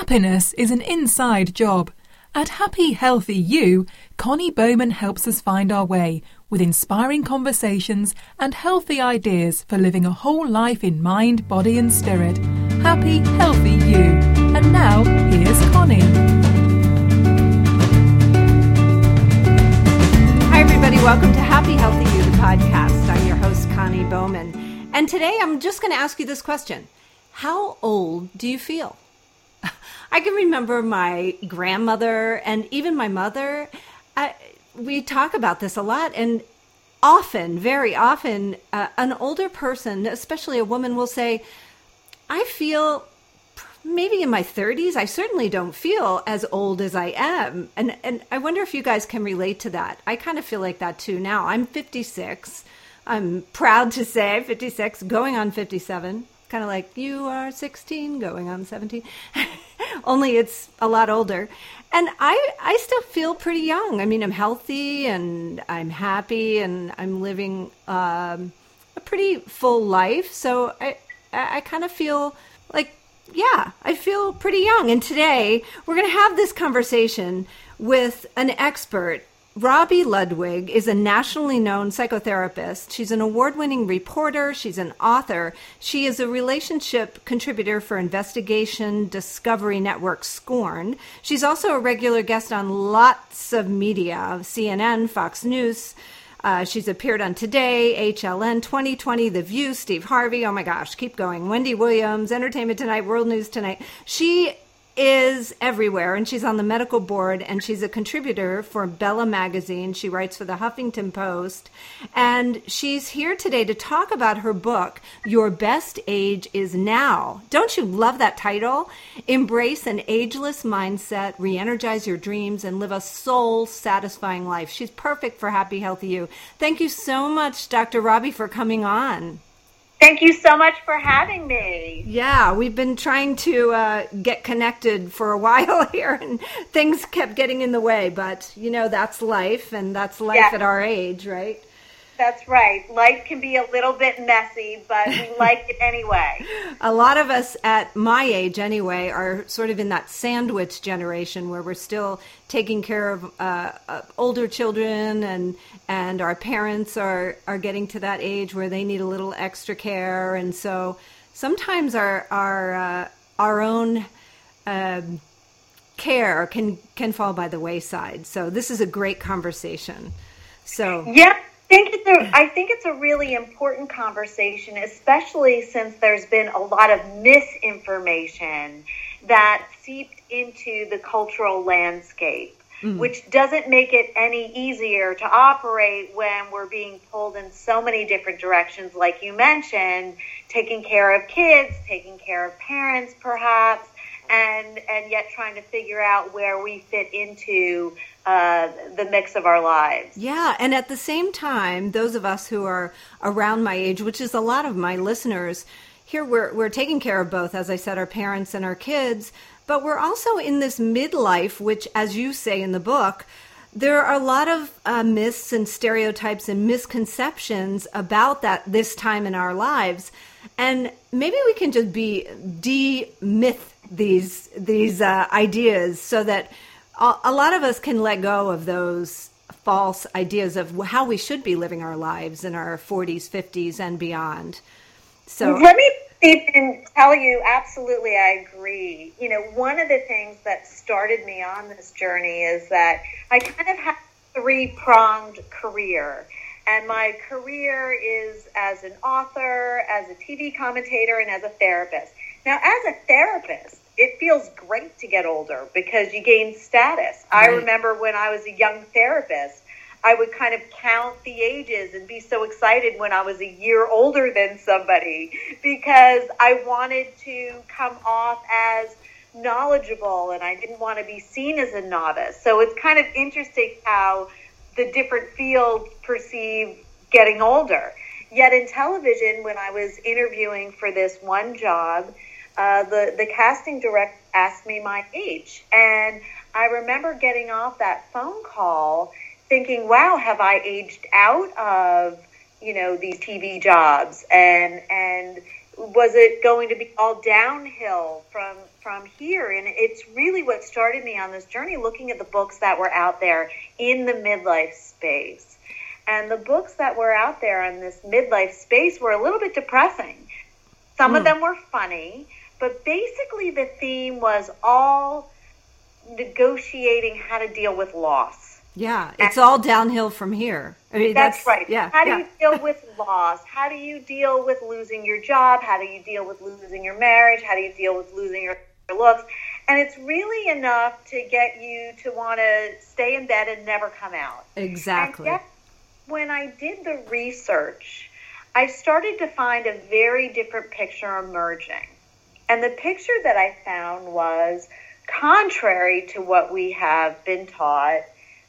Happiness is an inside job. At Happy Healthy You, Connie Bowman helps us find our way with inspiring conversations and healthy ideas for living a whole life in mind, body, and spirit. Happy Healthy You. And now, here's Connie. Hi, everybody. Welcome to Happy Healthy You, the podcast. I'm your host, Connie Bowman. And today I'm just going to ask you this question How old do you feel? I can remember my grandmother and even my mother. I, we talk about this a lot, and often, very often, uh, an older person, especially a woman, will say, I feel maybe in my 30s. I certainly don't feel as old as I am. And, and I wonder if you guys can relate to that. I kind of feel like that too now. I'm 56. I'm proud to say 56, going on 57 kind of like you are 16 going on 17 only it's a lot older. And i i still feel pretty young. I mean i'm healthy and i'm happy and i'm living um, a pretty full life. So i i kind of feel like yeah i feel pretty young. And today we're going to have this conversation with an expert Robi Ludwig is a nationally known psychotherapist. She's an award winning reporter. She's an author. She is a relationship contributor for investigation discovery network Scorn. She's also a regular guest on lots of media CNN, Fox News. Uh, she's appeared on Today, HLN 2020, The View, Steve Harvey. Oh my gosh, keep going. Wendy Williams, Entertainment Tonight, World News Tonight. She is everywhere and she's on the medical board and she's a contributor for Bella magazine. She writes for the Huffington Post and she's here today to talk about her book Your Best Age is Now. Don't you love that title? Embrace an ageless mindset, re-energize your dreams and live a soul satisfying life. She's perfect for happy healthy you. Thank you so much Dr. Robi, for coming on. Thank you so much for having me. Yeah, we've been trying to uh, get connected for a while here, and things kept getting in the way. But you know, that's life, and that's life yeah. at our age, right? That's right. Life can be a little bit messy, but we like it anyway. A lot of us at my age, anyway, are sort of in that sandwich generation where we're still taking care of uh, uh, older children, and and our parents are are getting to that age where they need a little extra care, and so sometimes our our uh, our own. Um, care can can fall by the wayside. So this is a great conversation. So yeah, think it's a, I think it's a really important conversation, especially since there's been a lot of misinformation that seeped into the cultural landscape. Mm-hmm. Which doesn't make it any easier to operate when we're being pulled in so many different directions, like you mentioned, taking care of kids, taking care of parents, perhaps, and and yet trying to figure out where we fit into uh, the mix of our lives. Yeah, and at the same time, those of us who are around my age, which is a lot of my listeners, here we're we're taking care of both, as I said, our parents and our kids, but we're also in this midlife, which, as you say in the book. There are a lot of uh, myths and stereotypes and misconceptions about that this time in our lives, and maybe we can just be de-myth these these uh, ideas so that a lot of us can let go of those false ideas of how we should be living our lives in our 40s, 50s, and beyond. So let me tell you, absolutely, I agree. You know, one of the things that started me on this journey is that I kind of have three pronged career. And my career is as an author, as a TV commentator, and as a therapist. Now, as a therapist, it feels great to get older because you gain status. Right. I remember when I was a young therapist, I would kind of count the ages and be so excited when I was a year older than somebody because I wanted to come off as knowledgeable and I didn't want to be seen as a novice. So it's kind of interesting how the different fields perceive getting older. Yet in television, when I was interviewing for this one job, uh, the the casting director asked me my age, and I remember getting off that phone call thinking, "Wow, have I aged out of you know these TV jobs?" And and was it going to be all downhill from from here. And it's really what started me on this journey looking at the books that were out there in the midlife space. And the books that were out there in this midlife space were a little bit depressing. Some mm. of hmm. them were funny, but basically the theme was all negotiating how to deal with loss yeah, it's all downhill from here. I mean, that's, that's right. Yeah. How do yeah. you deal with loss? How do you deal with losing your job? How do you deal with losing your marriage? How do you deal with losing your looks? And it's really enough to get you to want to stay in bed and never come out. Exactly. And yet, when I did the research, I started to find a very different picture emerging. And the picture that I found was contrary to what we have been taught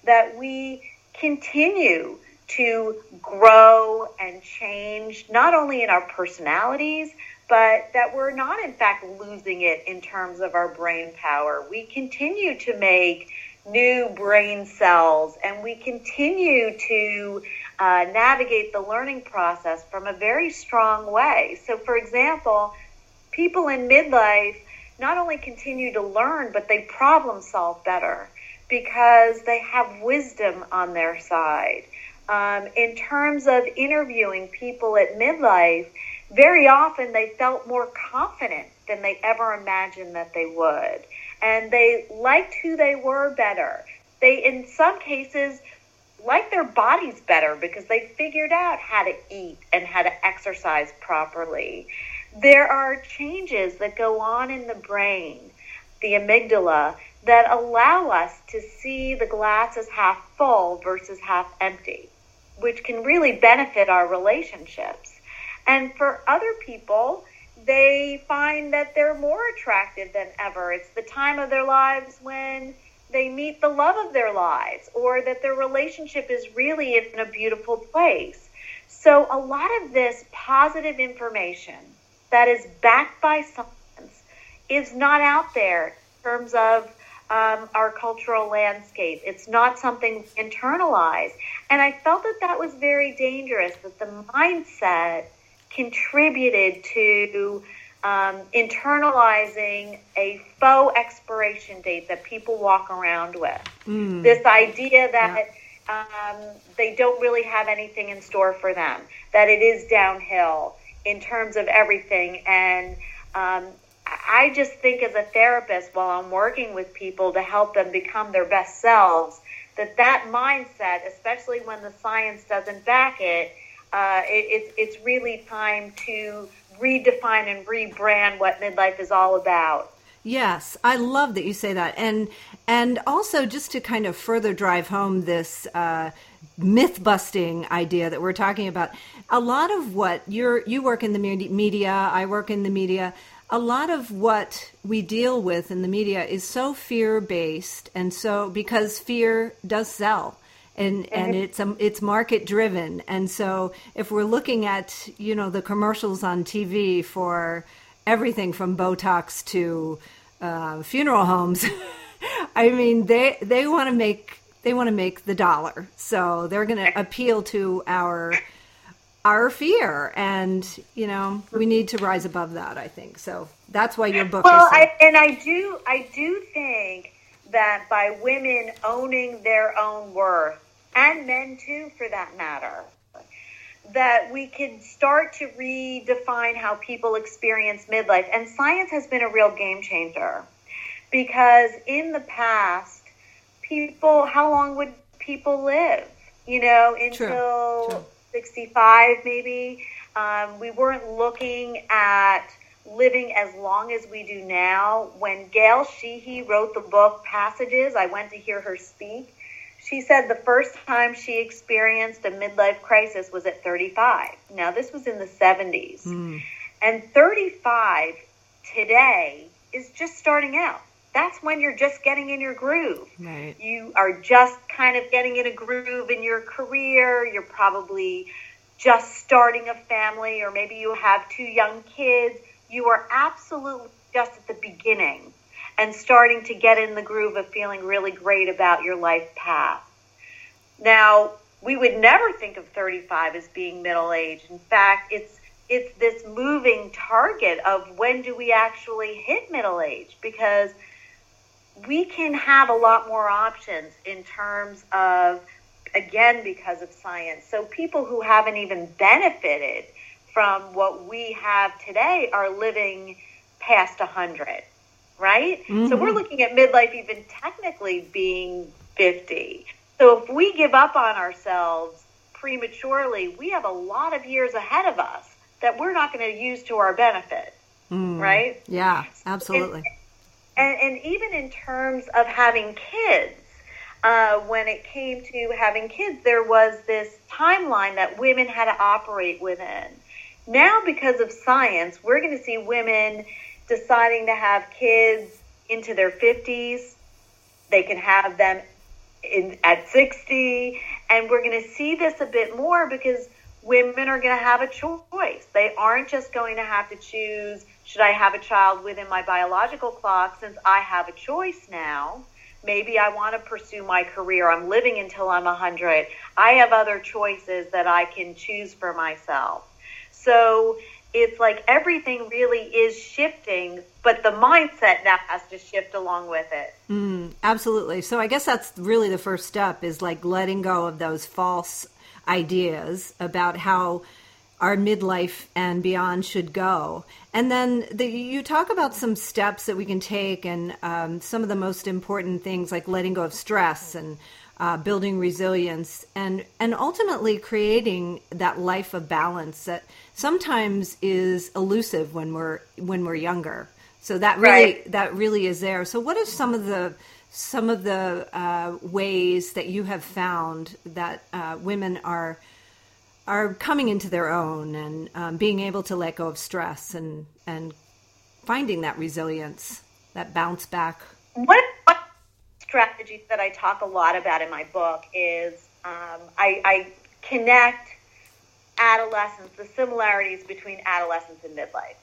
that we continue to grow and change, not only in our personalities, but that we're not, in fact, losing it in terms of our brain power. We continue to make new brain cells and we continue to uh, navigate the learning process from a very strong way. So, for example, people in midlife not only continue to learn, but they problem solve better because they have wisdom on their side. Um, in terms of interviewing people at midlife, very often they felt more confident than they ever imagined that they would. And they liked who they were better. They, in some cases, like their bodies better because they figured out how to eat and how to exercise properly. There are changes that go on in the brain, the amygdala, that allow us to see the glass as half full versus half empty, which can really benefit our relationships. And for other people, they find that they're more attractive than ever. It's the time of their lives when they meet the love of their lives or that their relationship is really in a beautiful place. So, a lot of this positive information that is backed by science is not out there in terms of um, our cultural landscape. It's not something internalized. And I felt that that was very dangerous, that the mindset contributed to um, internalizing a faux expiration date that people walk around with. Mm. This idea that yeah. um, they don't really have anything in store for them, that it is downhill in terms of everything. And um, I just think as a therapist, while I'm working with people to help them become their best selves, that that mindset, especially when the science doesn't back it, uh, it it's, it's really time to redefine and rebrand what midlife is all about. Yes, I love that you say that, and and also just to kind of further drive home this uh, myth busting idea that we're talking about. A lot of what you're you work in the media, I work in the media. A lot of what we deal with in the media is so fear based and so because fear does sell. And and it's um, it's market driven and so if we're looking at you know the commercials on TV for everything from Botox to uh, funeral homes I mean they they want to make they want to make the dollar so they're going to appeal to our our fear and you know we need to rise above that i think so that's why your book is. well I, and i do i do think that by women owning their own worth and men too for that matter that we can start to redefine how people experience midlife and science has been a real game changer because in the past people how long would people live you know until True. True 65 maybe. Um, we weren't looking at living as long as we do now. When Gail Sheehy wrote the book Passages, I went to hear her speak. She said the first time she experienced a midlife crisis was at 35. Now, this was in the 70s. Mm. And 35 today is just starting out that's when you're just getting in your groove. Right. You are just kind of getting in a groove in your career. You're probably just starting a family, or maybe you have two young kids. You are absolutely just at the beginning and starting to get in the groove of feeling really great about your life path. Now, we would never think of 35 as being middle age. In fact, it's it's this moving target of when do we actually hit middle age because we can have a lot more options in terms of again because of science so people who haven't even benefited from what we have today are living past 100 right mm-hmm. so we're mm-hmm. looking at midlife even technically being 50 so if we give up on ourselves prematurely we have a lot of years ahead of us that we're not going to use to our benefit, mm. right? Yeah, absolutely. And, and, and, even in terms of having kids, uh, when it came to having kids, there was this timeline that women had to operate within. Now, because of science, we're going to see women deciding to have kids into their 50s. They can have them in, at 60. And we're going to see this a bit more because – women are going to have a choice. They aren't just going to have to choose should I have a child within my biological clock since I have a choice now. Maybe I want to pursue my career. I'm living until I'm 100. I have other choices that I can choose for myself. So it's like everything really is shifting, but the mindset now has to shift along with it. Mm, absolutely. So I guess that's really the first step is like letting go of those false ideas about how our midlife and beyond should go. And then the, you talk about some steps that we can take and um, some of the most important things like letting go of stress and uh, building resilience and, and ultimately creating that life of balance that sometimes is elusive when we're, when we're younger. So that really, right. that really is there. So what are some of the some of the uh, ways that you have found that uh, women are are coming into their own and um, being able to let go of stress and and finding that resilience, that bounce back. One strategies that I talk a lot about in my book is um, I, I connect adolescence, the similarities between adolescence and midlife.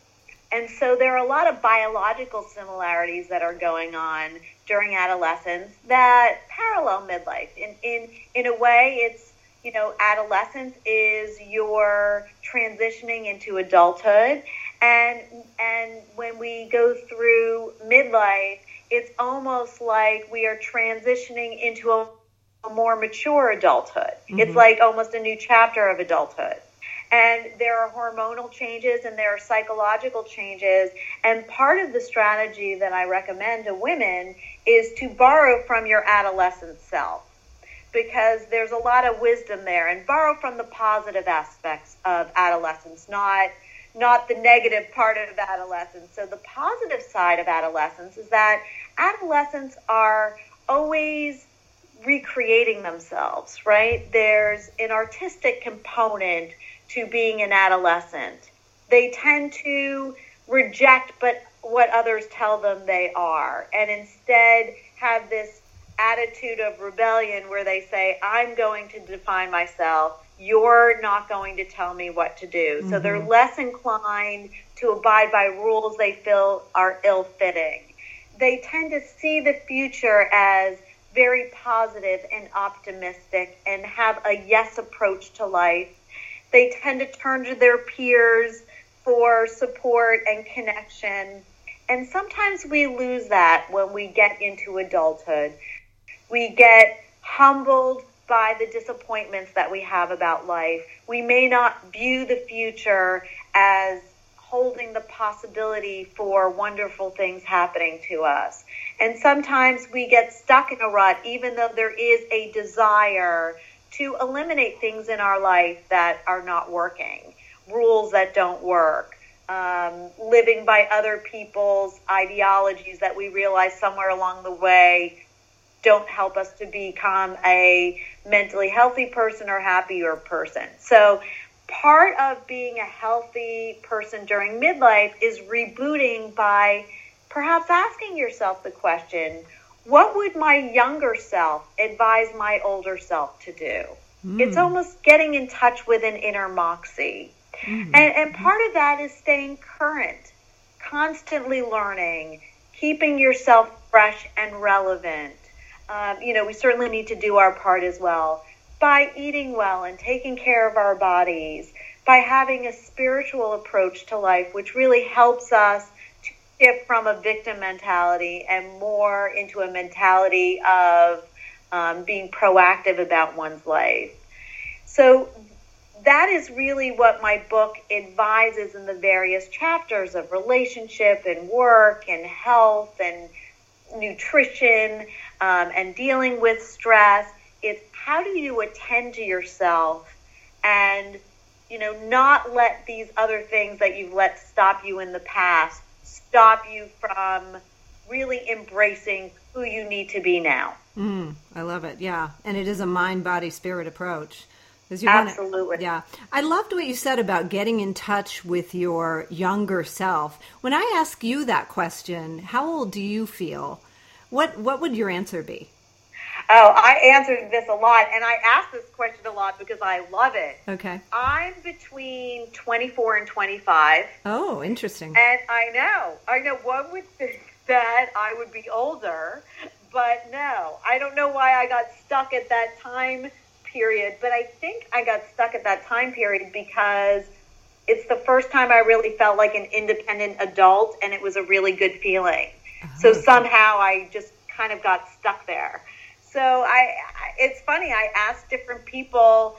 And so there are a lot of biological similarities that are going on during adolescence that parallel midlife. In in in a way, it's you know adolescence is your transitioning into adulthood, and and when we go through midlife, it's almost like we are transitioning into a, a more mature adulthood. Mm-hmm. It's like almost a new chapter of adulthood and there are hormonal changes and there are psychological changes. And part of the strategy that I recommend to women is to borrow from your adolescent self because there's a lot of wisdom there and borrow from the positive aspects of adolescence, not not the negative part of adolescence. So the positive side of adolescence is that adolescents are always recreating themselves, right? There's an artistic component to being an adolescent. They tend to reject but what others tell them they are and instead have this attitude of rebellion where they say I'm going to define myself you're not going to tell me what to do. Mm-hmm. So they're less inclined to abide by rules they feel are ill fitting. They tend to see the future as very positive and optimistic and have a yes approach to life they tend to turn to their peers for support and connection. And sometimes we lose that when we get into adulthood. We get humbled by the disappointments that we have about life. We may not view the future as holding the possibility for wonderful things happening to us. And sometimes we get stuck in a rut, even though there is a desire to eliminate things in our life that are not working, rules that don't work, um, living by other people's ideologies that we realize somewhere along the way don't help us to become a mentally healthy person or happier person. So, part of being a healthy person during midlife is rebooting by perhaps asking yourself the question what would my younger self advise my older self to do? Mm. It's almost getting in touch with an inner moxie. Mm. And, and part of that is staying current, constantly learning, keeping yourself fresh and relevant. Um, you know, we certainly need to do our part as well by eating well and taking care of our bodies, by having a spiritual approach to life, which really helps us to shift from a victim mentality and more into a mentality of um, being proactive about one's life. So that is really what my book advises in the various chapters of relationship and work and health and nutrition um, and dealing with stress. It's how do you attend to yourself and you know not let these other things that you've let stop you in the past stop you from really embracing who you need to be now. Mm, I love it. Yeah, and it is a mind, body, spirit approach. You Absolutely. Wanna, yeah. I loved what you said about getting in touch with your younger self. When I ask you that question, how old do you feel? What what would your answer be? Oh, I answered this a lot, and I ask this question a lot because I love it. Okay. I'm between 24 and 25. Oh, interesting. And I know, I know one would think that I would be older, but no, I don't know why I got stuck at that time period, but I think I got stuck at that time period because it's the first time I really felt like an independent adult and it was a really good feeling. So somehow I just kind of got stuck there. So I, it's funny. I asked different people,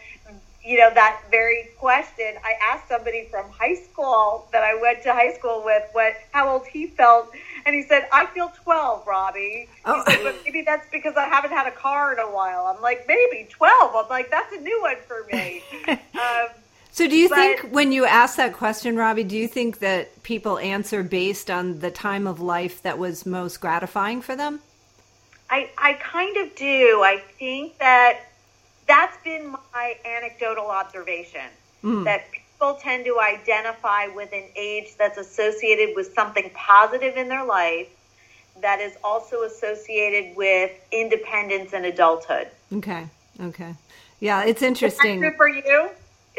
you know, that very question. I asked somebody from high school that I went to high school with what how old he felt, and he said, "I feel 12, Robi." Oh. Said, "But maybe that's because I haven't had a car in a while." I'm like, "Maybe 12." I'm like, "That's a new one for me." um, so, do you but, think when you ask that question, Robi, do you think that people answer based on the time of life that was most gratifying for them? I, I kind of do. I think that that's been my anecdotal observation mm. that people tend to identify with an age that's associated with something positive in their life that is also associated with independence and adulthood. Okay. Okay. Yeah, it's interesting. Is that true for you?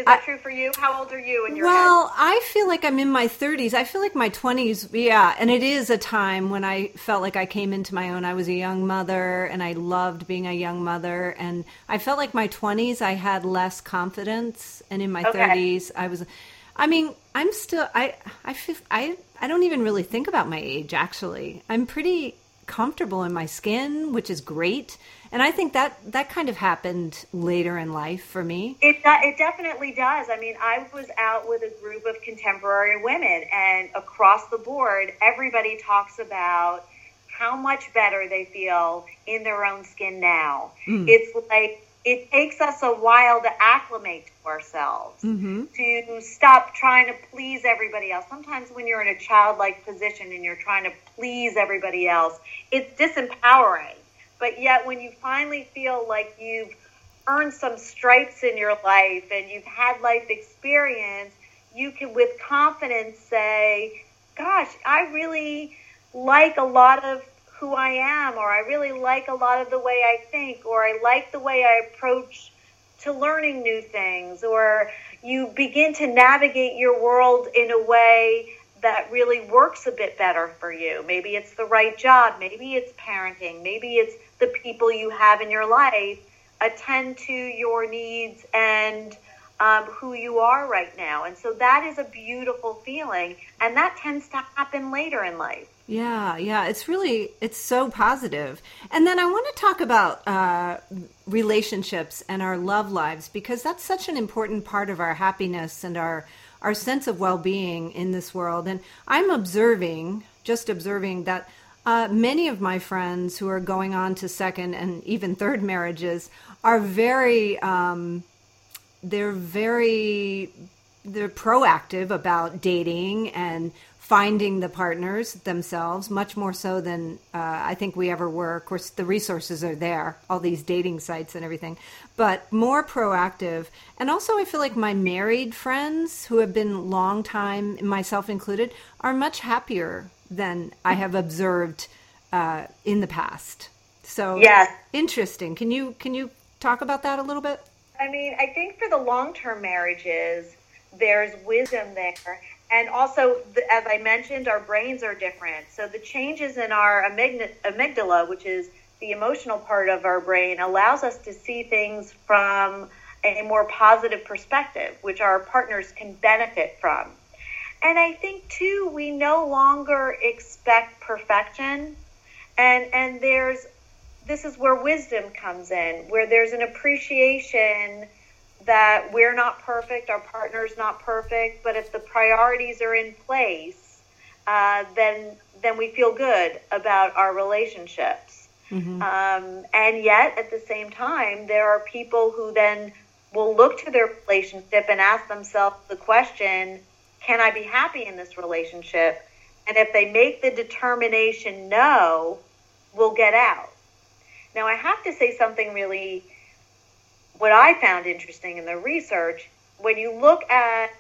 Is that I, true for you? How old are you in your well, head? I feel like I'm in my 30s. I feel like my 20s, yeah, and it is a time when I felt like I came into my own. I was a young mother and I loved being a young mother and I felt like my 20s I had less confidence and in my okay. 30s I was I mean, I'm still I I feel I I don't even really think about my age actually. I'm pretty comfortable in my skin, which is great. And I think that that kind of happened later in life for me. It it definitely does. I mean, I was out with a group of contemporary women, and across the board, everybody talks about how much better they feel in their own skin now. Mm. It's like it takes us a while to acclimate to ourselves, mm-hmm. to stop trying to please everybody else. Sometimes when you're in a childlike position and you're trying to please everybody else, it's disempowering. But yet, when you finally feel like you've earned some stripes in your life and you've had life experience, you can with confidence say, Gosh, I really like a lot of who I am, or I really like a lot of the way I think, or I like the way I approach to learning new things, or you begin to navigate your world in a way that really works a bit better for you. Maybe it's the right job, maybe it's parenting, maybe it's the people you have in your life attend to your needs and um, who you are right now. And so that is a beautiful feeling, and that tends to happen later in life. Yeah, yeah, it's really it's so positive. And then I want to talk about uh, relationships and our love lives because that's such an important part of our happiness and our our sense of well-being in this world. And I'm observing, just observing that uh, many of my friends who are going on to second and even third marriages are very um, they're very they're proactive about dating and finding the partners themselves much more so than uh, I think we ever were. Of course, the resources are there, all these dating sites and everything, but more proactive. And also, I feel like my married friends who have been long time, myself included, are much happier than I have observed uh, in the past. So, yeah, interesting. Can you can you talk about that a little bit? I mean, I think for the long term marriages, there's wisdom there and also, as I mentioned, our brains are different. So the changes in our amygdala, which is the emotional part of our brain, allows us to see things from a more positive perspective, which our partners can benefit from. And I think too, we no longer expect perfection. And, and there's, this is where wisdom comes in, where there's an appreciation that we're not perfect, our partner's not perfect, but if the priorities are in place, uh, then, then we feel good about our relationships. Mm-hmm. Um, and yet, at the same time, there are people who then will look to their relationship and ask themselves the question, can I be happy in this relationship? And if they make the determination no, we'll get out. Now, I have to say something really, what I found interesting in the research, when you look at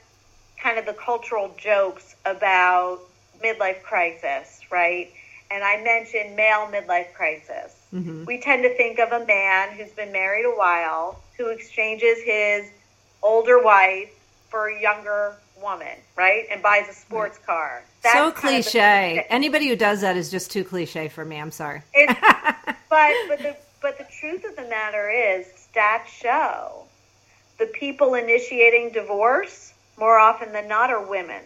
kind of the cultural jokes about midlife crisis, right? And I mentioned male midlife crisis. Mm-hmm. We tend to think of a man who's been married a while who exchanges his older wife for a younger woman, right? And buys a sports car. That's so cliche. Anybody who does that is just too cliche for me. I'm sorry. but but the but the truth of the matter is, stats show the people initiating divorce more often than not are women.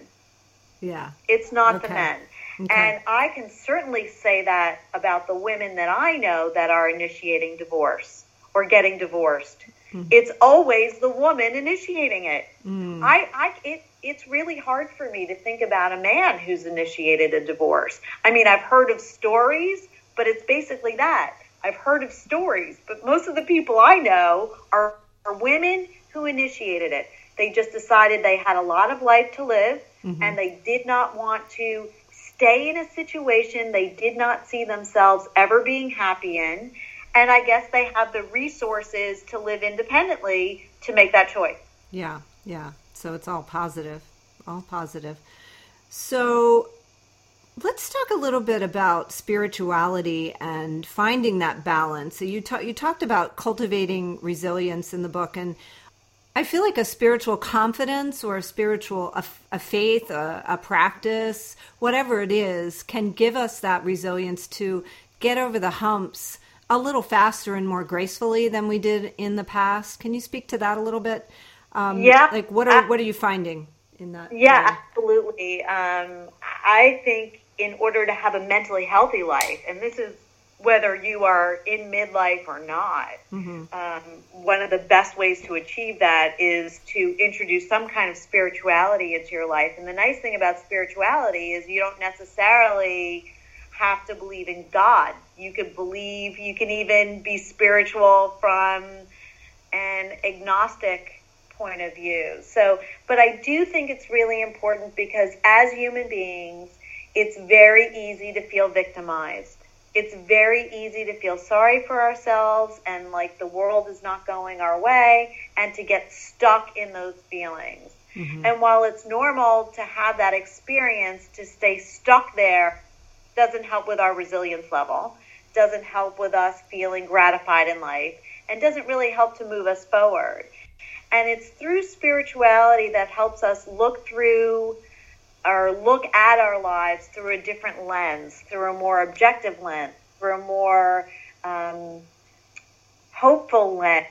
Yeah, it's not okay. the men. Okay. And I can certainly say that about the women that I know that are initiating divorce or getting divorced. Mm-hmm. It's always the woman initiating it. Mm. I, I, it, it's really hard for me to think about a man who's initiated a divorce. I mean, I've heard of stories, but it's basically that. I've heard of stories, but most of the people I know are, are women who initiated it. They just decided they had a lot of life to live mm-hmm. and they did not want to stay in a situation they did not see themselves ever being happy in and I guess they have the resources to live independently to make that choice. Yeah, yeah. So it's all positive, all positive. So let's talk a little bit about spirituality and finding that balance. So you ta- you talked about cultivating resilience in the book, and I feel like a spiritual confidence or a spiritual a, a faith, a, a practice, whatever it is, can give us that resilience to get over the humps a little faster and more gracefully than we did in the past. Can you speak to that a little bit? Um, yeah. Like what are what are you finding in that? Yeah, way? absolutely. Um, I think in order to have a mentally healthy life, and this is whether you are in midlife or not, mm-hmm. um, one of the best ways to achieve that is to introduce some kind of spirituality into your life. And the nice thing about spirituality is you don't necessarily have to believe in God. You could believe, you can even be spiritual from an agnostic point of view. So, but I do think it's really important because as human beings, it's very easy to feel victimized. It's very easy to feel sorry for ourselves and like the world is not going our way and to get stuck in those feelings. Mm-hmm. And while it's normal to have that experience, to stay stuck there doesn't help with our resilience level, doesn't help with us feeling gratified in life, and doesn't really help to move us forward. And it's through spirituality that helps us look through or look at our lives through a different lens, through a more objective lens, through a more um, hopeful lens.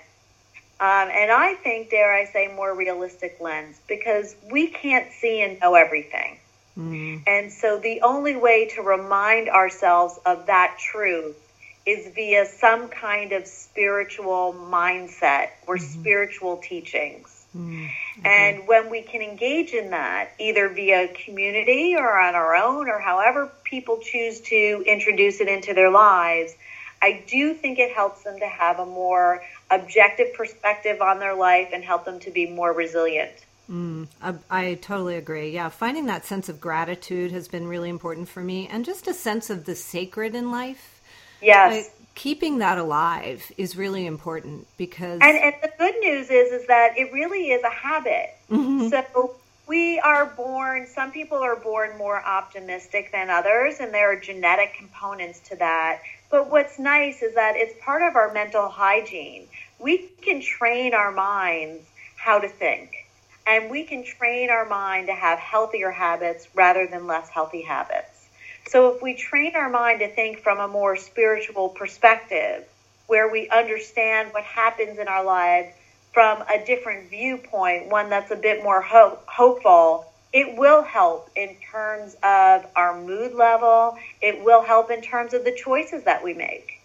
Um, and I think, dare I say, more realistic lens because we can't see and know everything. Mm-hmm. And so the only way to remind ourselves of that truth is via some kind of spiritual mindset or mm-hmm. spiritual teachings. Mm-hmm. And when we can engage in that, either via community or on our own, or however people choose to introduce it into their lives, I do think it helps them to have a more objective perspective on their life and help them to be more resilient. Mm, I, I, totally agree. Yeah, finding that sense of gratitude has been really important for me, and just a sense of the sacred in life. Yes, like, keeping that alive is really important because. And, and the good news is, is that it really is a habit. Mm-hmm. So we are born. Some people are born more optimistic than others, and there are genetic components to that. But what's nice is that it's part of our mental hygiene. We can train our minds how to think and we can train our mind to have healthier habits rather than less healthy habits. So if we train our mind to think from a more spiritual perspective, where we understand what happens in our lives from a different viewpoint, one that's a bit more ho- hopeful, it will help in terms of our mood level. It will help in terms of the choices that we make.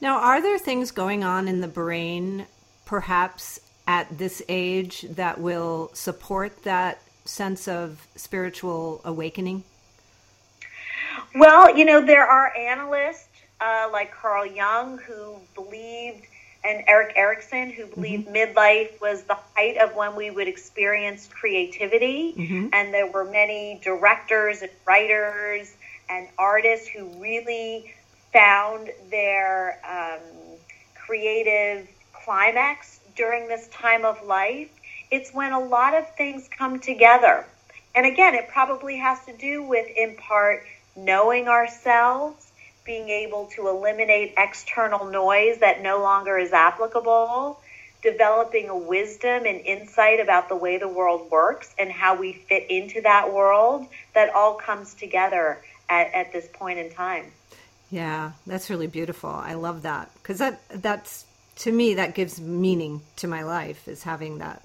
Now, are there things going on in the brain, perhaps at this age, that will support that sense of spiritual awakening? Well, you know, there are analysts uh, like Carl Jung who believed and Erik Erikson, who believed mm-hmm. midlife was the height of when we would experience creativity. Mm-hmm. And there were many directors and writers and artists who really found their um, creative climax during this time of life. It's when a lot of things come together. And again, it probably has to do with, in part, knowing ourselves being able to eliminate external noise that no longer is applicable, developing a wisdom and insight about the way the world works and how we fit into that world, that all comes together at, at this point in time. Yeah, that's really beautiful. I love that because that that's to me that gives meaning to my life is having that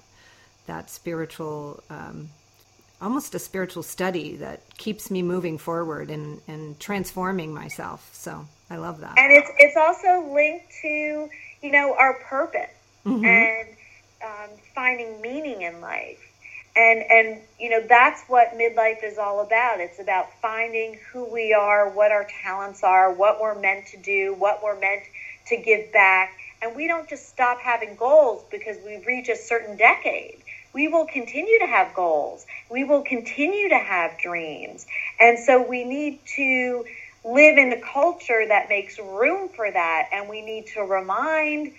that spiritual um, almost a spiritual study that keeps me moving forward and, and transforming myself. So I love that. And it's it's also linked to you know our purpose mm-hmm. and um, finding meaning in life. And and you know that's what midlife is all about. It's about finding who we are, what our talents are, what we're meant to do, what we're meant to give back. And we don't just stop having goals because we reach a certain decade we will continue to have goals. We will continue to have dreams. And so we need to live in a culture that makes room for that. And we need to remind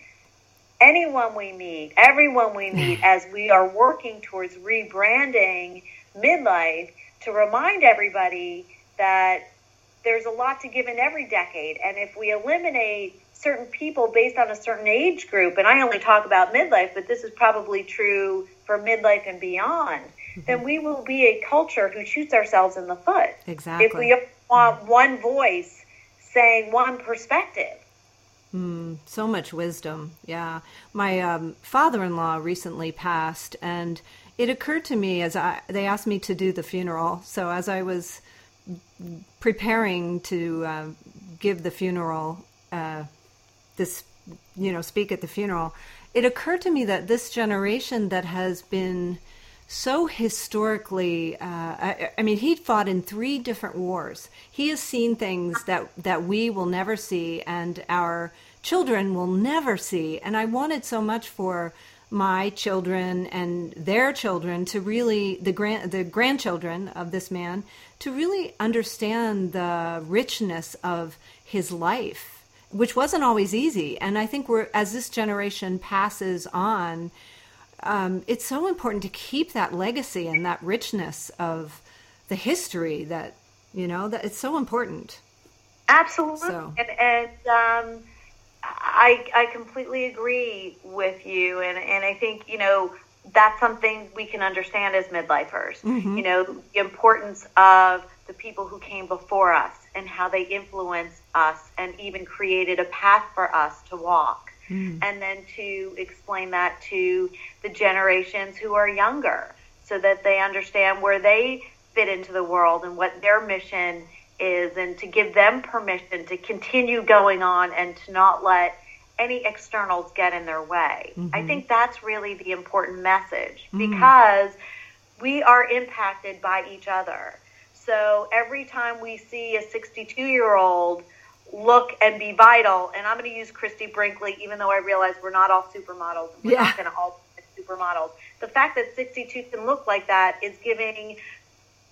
anyone we meet, everyone we meet, as we are working towards rebranding midlife, to remind everybody that there's a lot to give in every decade. And if we eliminate certain people based on a certain age group, and I only talk about midlife, but this is probably true for midlife and beyond, mm-hmm. then we will be a culture who shoots ourselves in the foot. Exactly. If we want one voice saying one perspective. Mm, so much wisdom. Yeah. My um, father in law recently passed, and it occurred to me as I, they asked me to do the funeral. So as I was preparing to uh, give the funeral, uh, this, you know, speak at the funeral, it occurred to me that this generation that has been so historically uh, I, I, mean he fought in three different wars. He has seen things that that we will never see and our children will never see. And i wanted so much for my children and their children to really the grand the grandchildren of this man to really understand the richness of his life which wasn't always easy. And I think we're as this generation passes on, um, it's so important to keep that legacy and that richness of the history that you know that it's so important. Absolutely, so. and, and um, I I completely agree with you, and and I think you know that's something we can understand as midlifers. Mm-hmm. You know, the importance of the people who came before us and how they influenced us and even created a path for us to walk. Mm. And then to explain that to the generations who are younger so that they understand where they fit into the world and what their mission is and to give them permission to continue going on and to not let any externals get in their way. Mm-hmm. I think that's really the important message mm. because we are impacted by each other. So every time we see a 62 year old look and be vital, and I'm going to use Christie Brinkley, even though I realize we're not all supermodels. And we're yeah. not going to all be supermodels. The fact that 62 can look like that is giving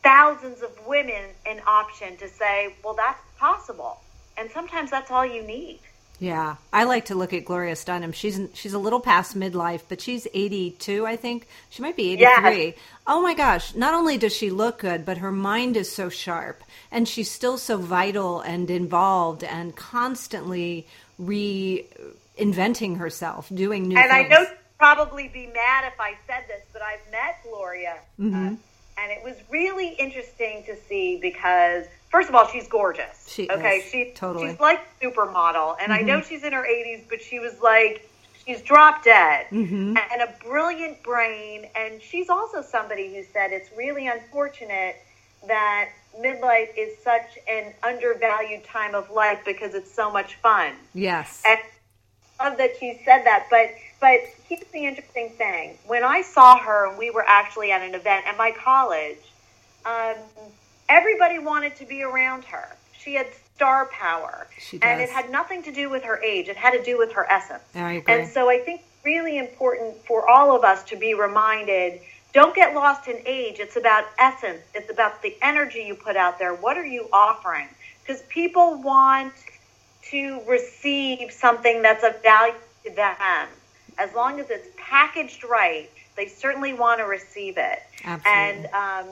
thousands of women an option to say, well, that's possible. And sometimes that's all you need. Yeah, I like to look at Gloria Steinem. She's she's a little past midlife, but she's 82, I think. She might be 83. Yes. Oh my gosh, not only does she look good, but her mind is so sharp and she's still so vital and involved and constantly reinventing herself, doing new and things. And I know probably be mad if I said this, but I've met Gloria. Mm-hmm. Uh, and it was really interesting to see because first of all, she's gorgeous. She okay, is. she totally. she's like supermodel, and mm-hmm. I know mm-hmm. she's in her 80s, but she was like she's drop dead Mm-hmm. and a brilliant brain. And she's also somebody who said it's really unfortunate that midlife is such an undervalued time of life because it's so much fun. Yes. And I love that she said that. But but here's the interesting thing: when I saw her, and we were actually at an event at my college, um, everybody wanted to be around her. She had star power, She and it had nothing to do with her age. It had to do with her essence. And so I think really important for all of us to be reminded don't get lost in age. It's about essence. It's about the energy you put out there. What are you offering? Because people want to receive something that's of value to them. As long as it's packaged right, they certainly want to receive it. Absolutely. And um,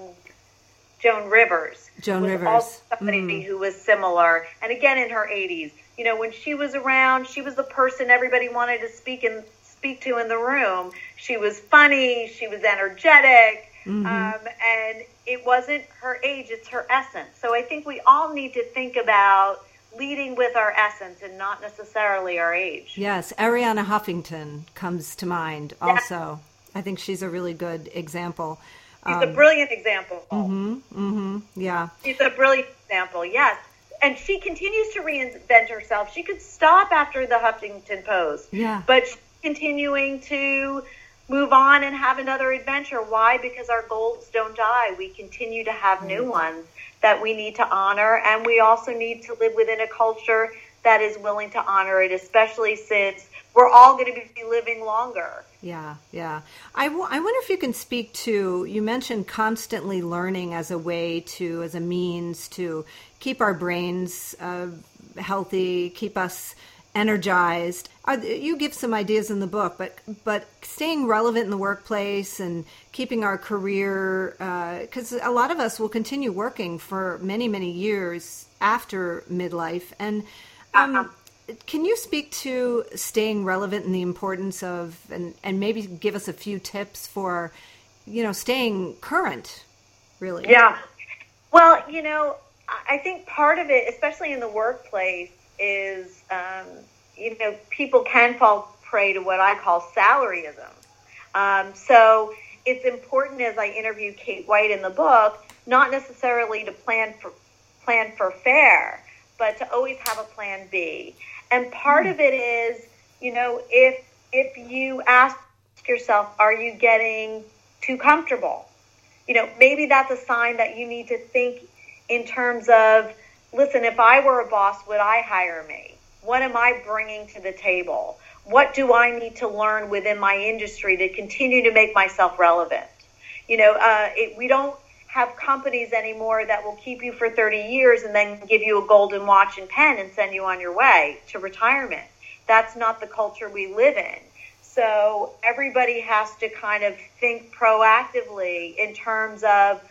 Joan Rivers. Joan Rivers. Also somebody Mm. who was similar, and again in her 80s. You know, when she was around, she was the person everybody wanted to speak and speak to in the room. She was funny. She was energetic, Mm-hmm. um, and it wasn't her age; it's her essence. So I think we all need to think about leading with our essence and not necessarily our age. Yes, Arianna Huffington comes to mind also. I think she's a really good example. She's a brilliant example. Mm-hmm. Yeah. She's a brilliant example, yes. And she continues to reinvent herself. She could stop after the Huffington Post. Yeah. But she's continuing to move on and have another adventure. Why? Because our goals don't die. We continue to have new ones that we need to honor. And we also need to live within a culture that is willing to honor it, especially since we're all going to be living longer. Yeah, yeah. I, w- I wonder if you can speak to, you mentioned constantly learning as a way to, as a means to keep our brains uh, healthy, keep us energized. Uh, you give some ideas in the book, but but staying relevant in the workplace and keeping our career, because a lot of us will continue working for many many years after midlife. And um, can you speak to staying relevant and the importance of, and and maybe give us a few tips for, you know, staying current, really? Yeah. Well, you know, I think part of it, especially in the workplace, is um, you know people can fall prey to what I call salaryism. Um, so it's important as I interview Kate White in the book, not necessarily to plan for plan for fair, but to always have a plan B. And part of it is, you know, if if you ask yourself, are you getting too comfortable? you know, maybe that's a sign that you need to think in terms of, listen, if I were a boss, would I hire me? What am I bringing to the table? What do I need to learn within my industry to continue to make myself relevant? You know, uh, it, we don't have companies anymore that will keep you for 30 years and then give you a golden watch and pen and send you on your way to retirement. That's not the culture we live in. So everybody has to kind of think proactively in terms of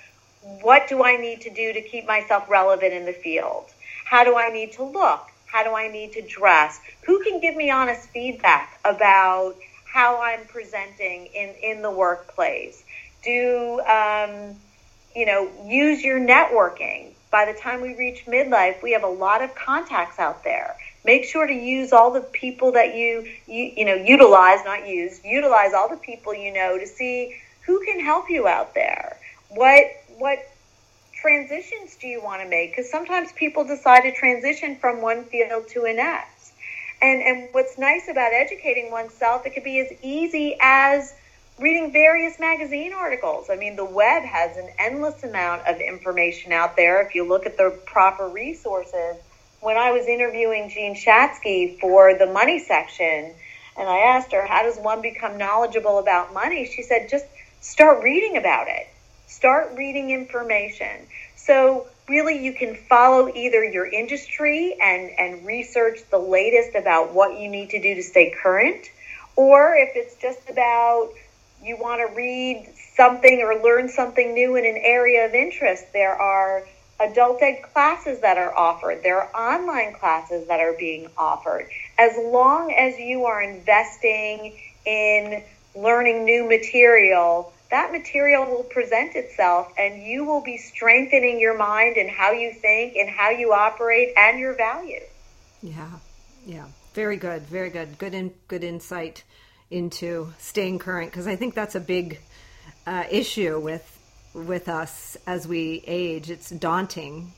what do I need to do to keep myself relevant in the field? How do I need to look? How do I need to dress? Who can give me honest feedback about how I'm presenting in, in the workplace? Do, um, you know, use your networking. By the time we reach midlife, we have a lot of contacts out there. Make sure to use all the people that you, you, you know, utilize, not use, utilize all the people you know to see who can help you out there. What, what transitions do you want to make? Because sometimes people decide to transition from one field to a next. And, and what's nice about educating oneself, it could be as easy as reading various magazine articles. I mean, the web has an endless amount of information out there if you look at the proper resources. When I was interviewing Jean Chatzky for the money section, and I asked her, How does one become knowledgeable about money? She said, Just start reading about it, start reading information. So, really, you can follow either your industry and, and research the latest about what you need to do to stay current, or if it's just about you want to read something or learn something new in an area of interest, there are adult ed classes that are offered. There are online classes that are being offered. As long as you are investing in learning new material, that material will present itself and you will be strengthening your mind and how you think and how you operate and your value. Yeah, yeah. very good, very good, good in, good insight into staying current because I think that's a big uh, issue with with us as we age. It's daunting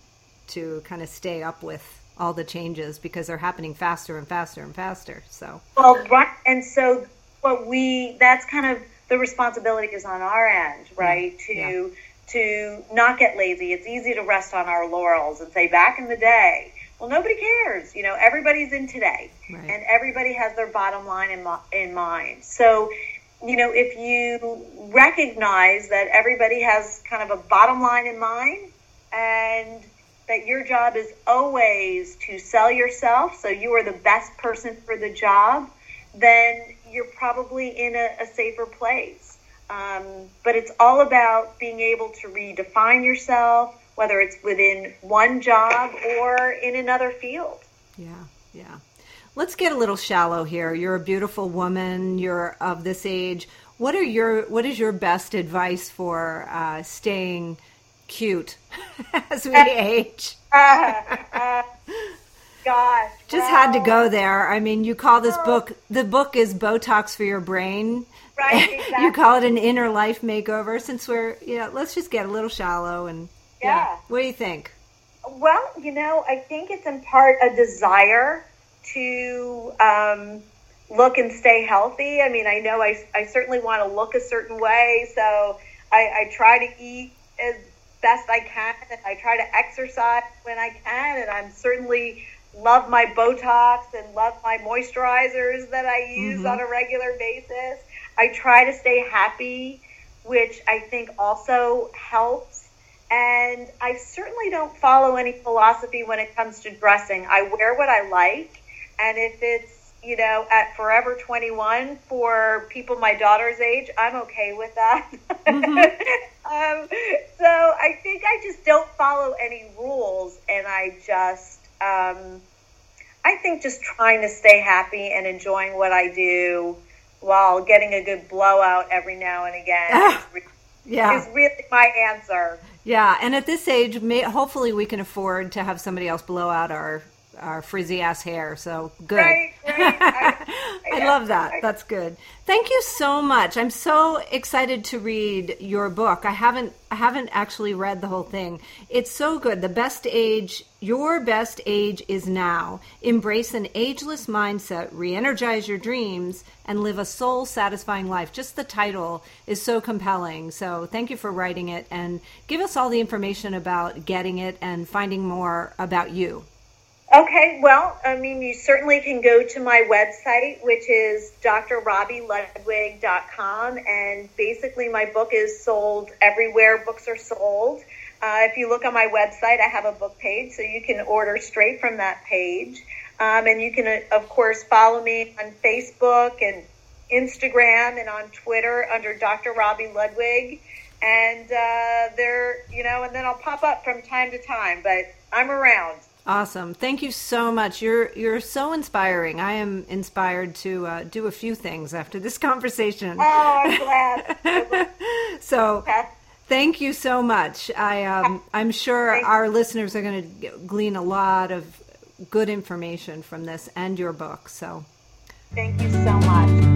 to kind of stay up with all the changes because they're happening faster and faster and faster. So well, right, and so what we that's kind of the responsibility is on our end, right? To yeah. to not get lazy. It's easy to rest on our laurels and say back in the day. Well, nobody cares. You know, everybody's in today, right. and everybody has their bottom line in, in mind. So, you know, if you recognize that everybody has kind of a bottom line in mind, and that your job is always to sell yourself, so you are the best person for the job, then you're probably in a, a safer place. Um, but it's all about being able to redefine yourself, whether it's within one job or in another field. Yeah, yeah. Let's get a little shallow here. You're a beautiful woman. You're of this age. What are your What is your best advice for uh, staying cute as we age? Uh, uh, gosh. Just well, had to go there. I mean, you call this book, the book is Botox for your brain. Right, exactly. you call it an inner life makeover since we're, you know, let's just get a little shallow and, yeah. yeah. What do you think? Well, you know, I think it's in part a desire to um, look and stay healthy. I mean, I know I, I certainly want to look a certain way, so I, I try to eat as best I can, and I try to exercise when I can, and I'm certainly love my Botox and love my moisturizers that I use mm-hmm. on a regular basis. I try to stay happy, which I think also helps. And I certainly don't follow any philosophy when it comes to dressing. I wear what I like. And if it's, you know, at Forever 21 for people my daughter's age, I'm okay with that. Mm-hmm. um, so I think I just don't follow any rules and I just um, I think just trying to stay happy and enjoying what I do while getting a good blowout every now and again ah, is, yeah. is really my answer. Yeah, and at this age, may, hopefully we can afford to have somebody else blow out our our frizzy ass hair. So good. Right, right. I, I love that. That's good. Thank you so much. I'm so excited to read your book. I haven't I haven't actually read the whole thing. It's so good. The best age, your best age is now. Embrace an ageless mindset, re-energize your dreams and live a soul-satisfying life. Just the title is so compelling. So, thank you for writing it and give us all the information about getting it and finding more about you. Okay, well, I mean, you certainly can go to my website, which is drrobiludwig.com, and basically my book is sold everywhere books are sold. Uh, if you look on my website, I have a book page, so you can order straight from that page. Um, and you can, uh, of course, follow me on Facebook and Instagram and on Twitter under Dr. Robi Ludwig. And uh, there, you know, and then I'll pop up from time to time, but I'm around. Awesome. Thank you so much. You're you're so inspiring. I am inspired to uh, do a few things after this conversation. Oh, I'm glad. so, thank you so much. I um, I'm sure our listeners are going to glean a lot of good information from this and your book. So, thank you so much.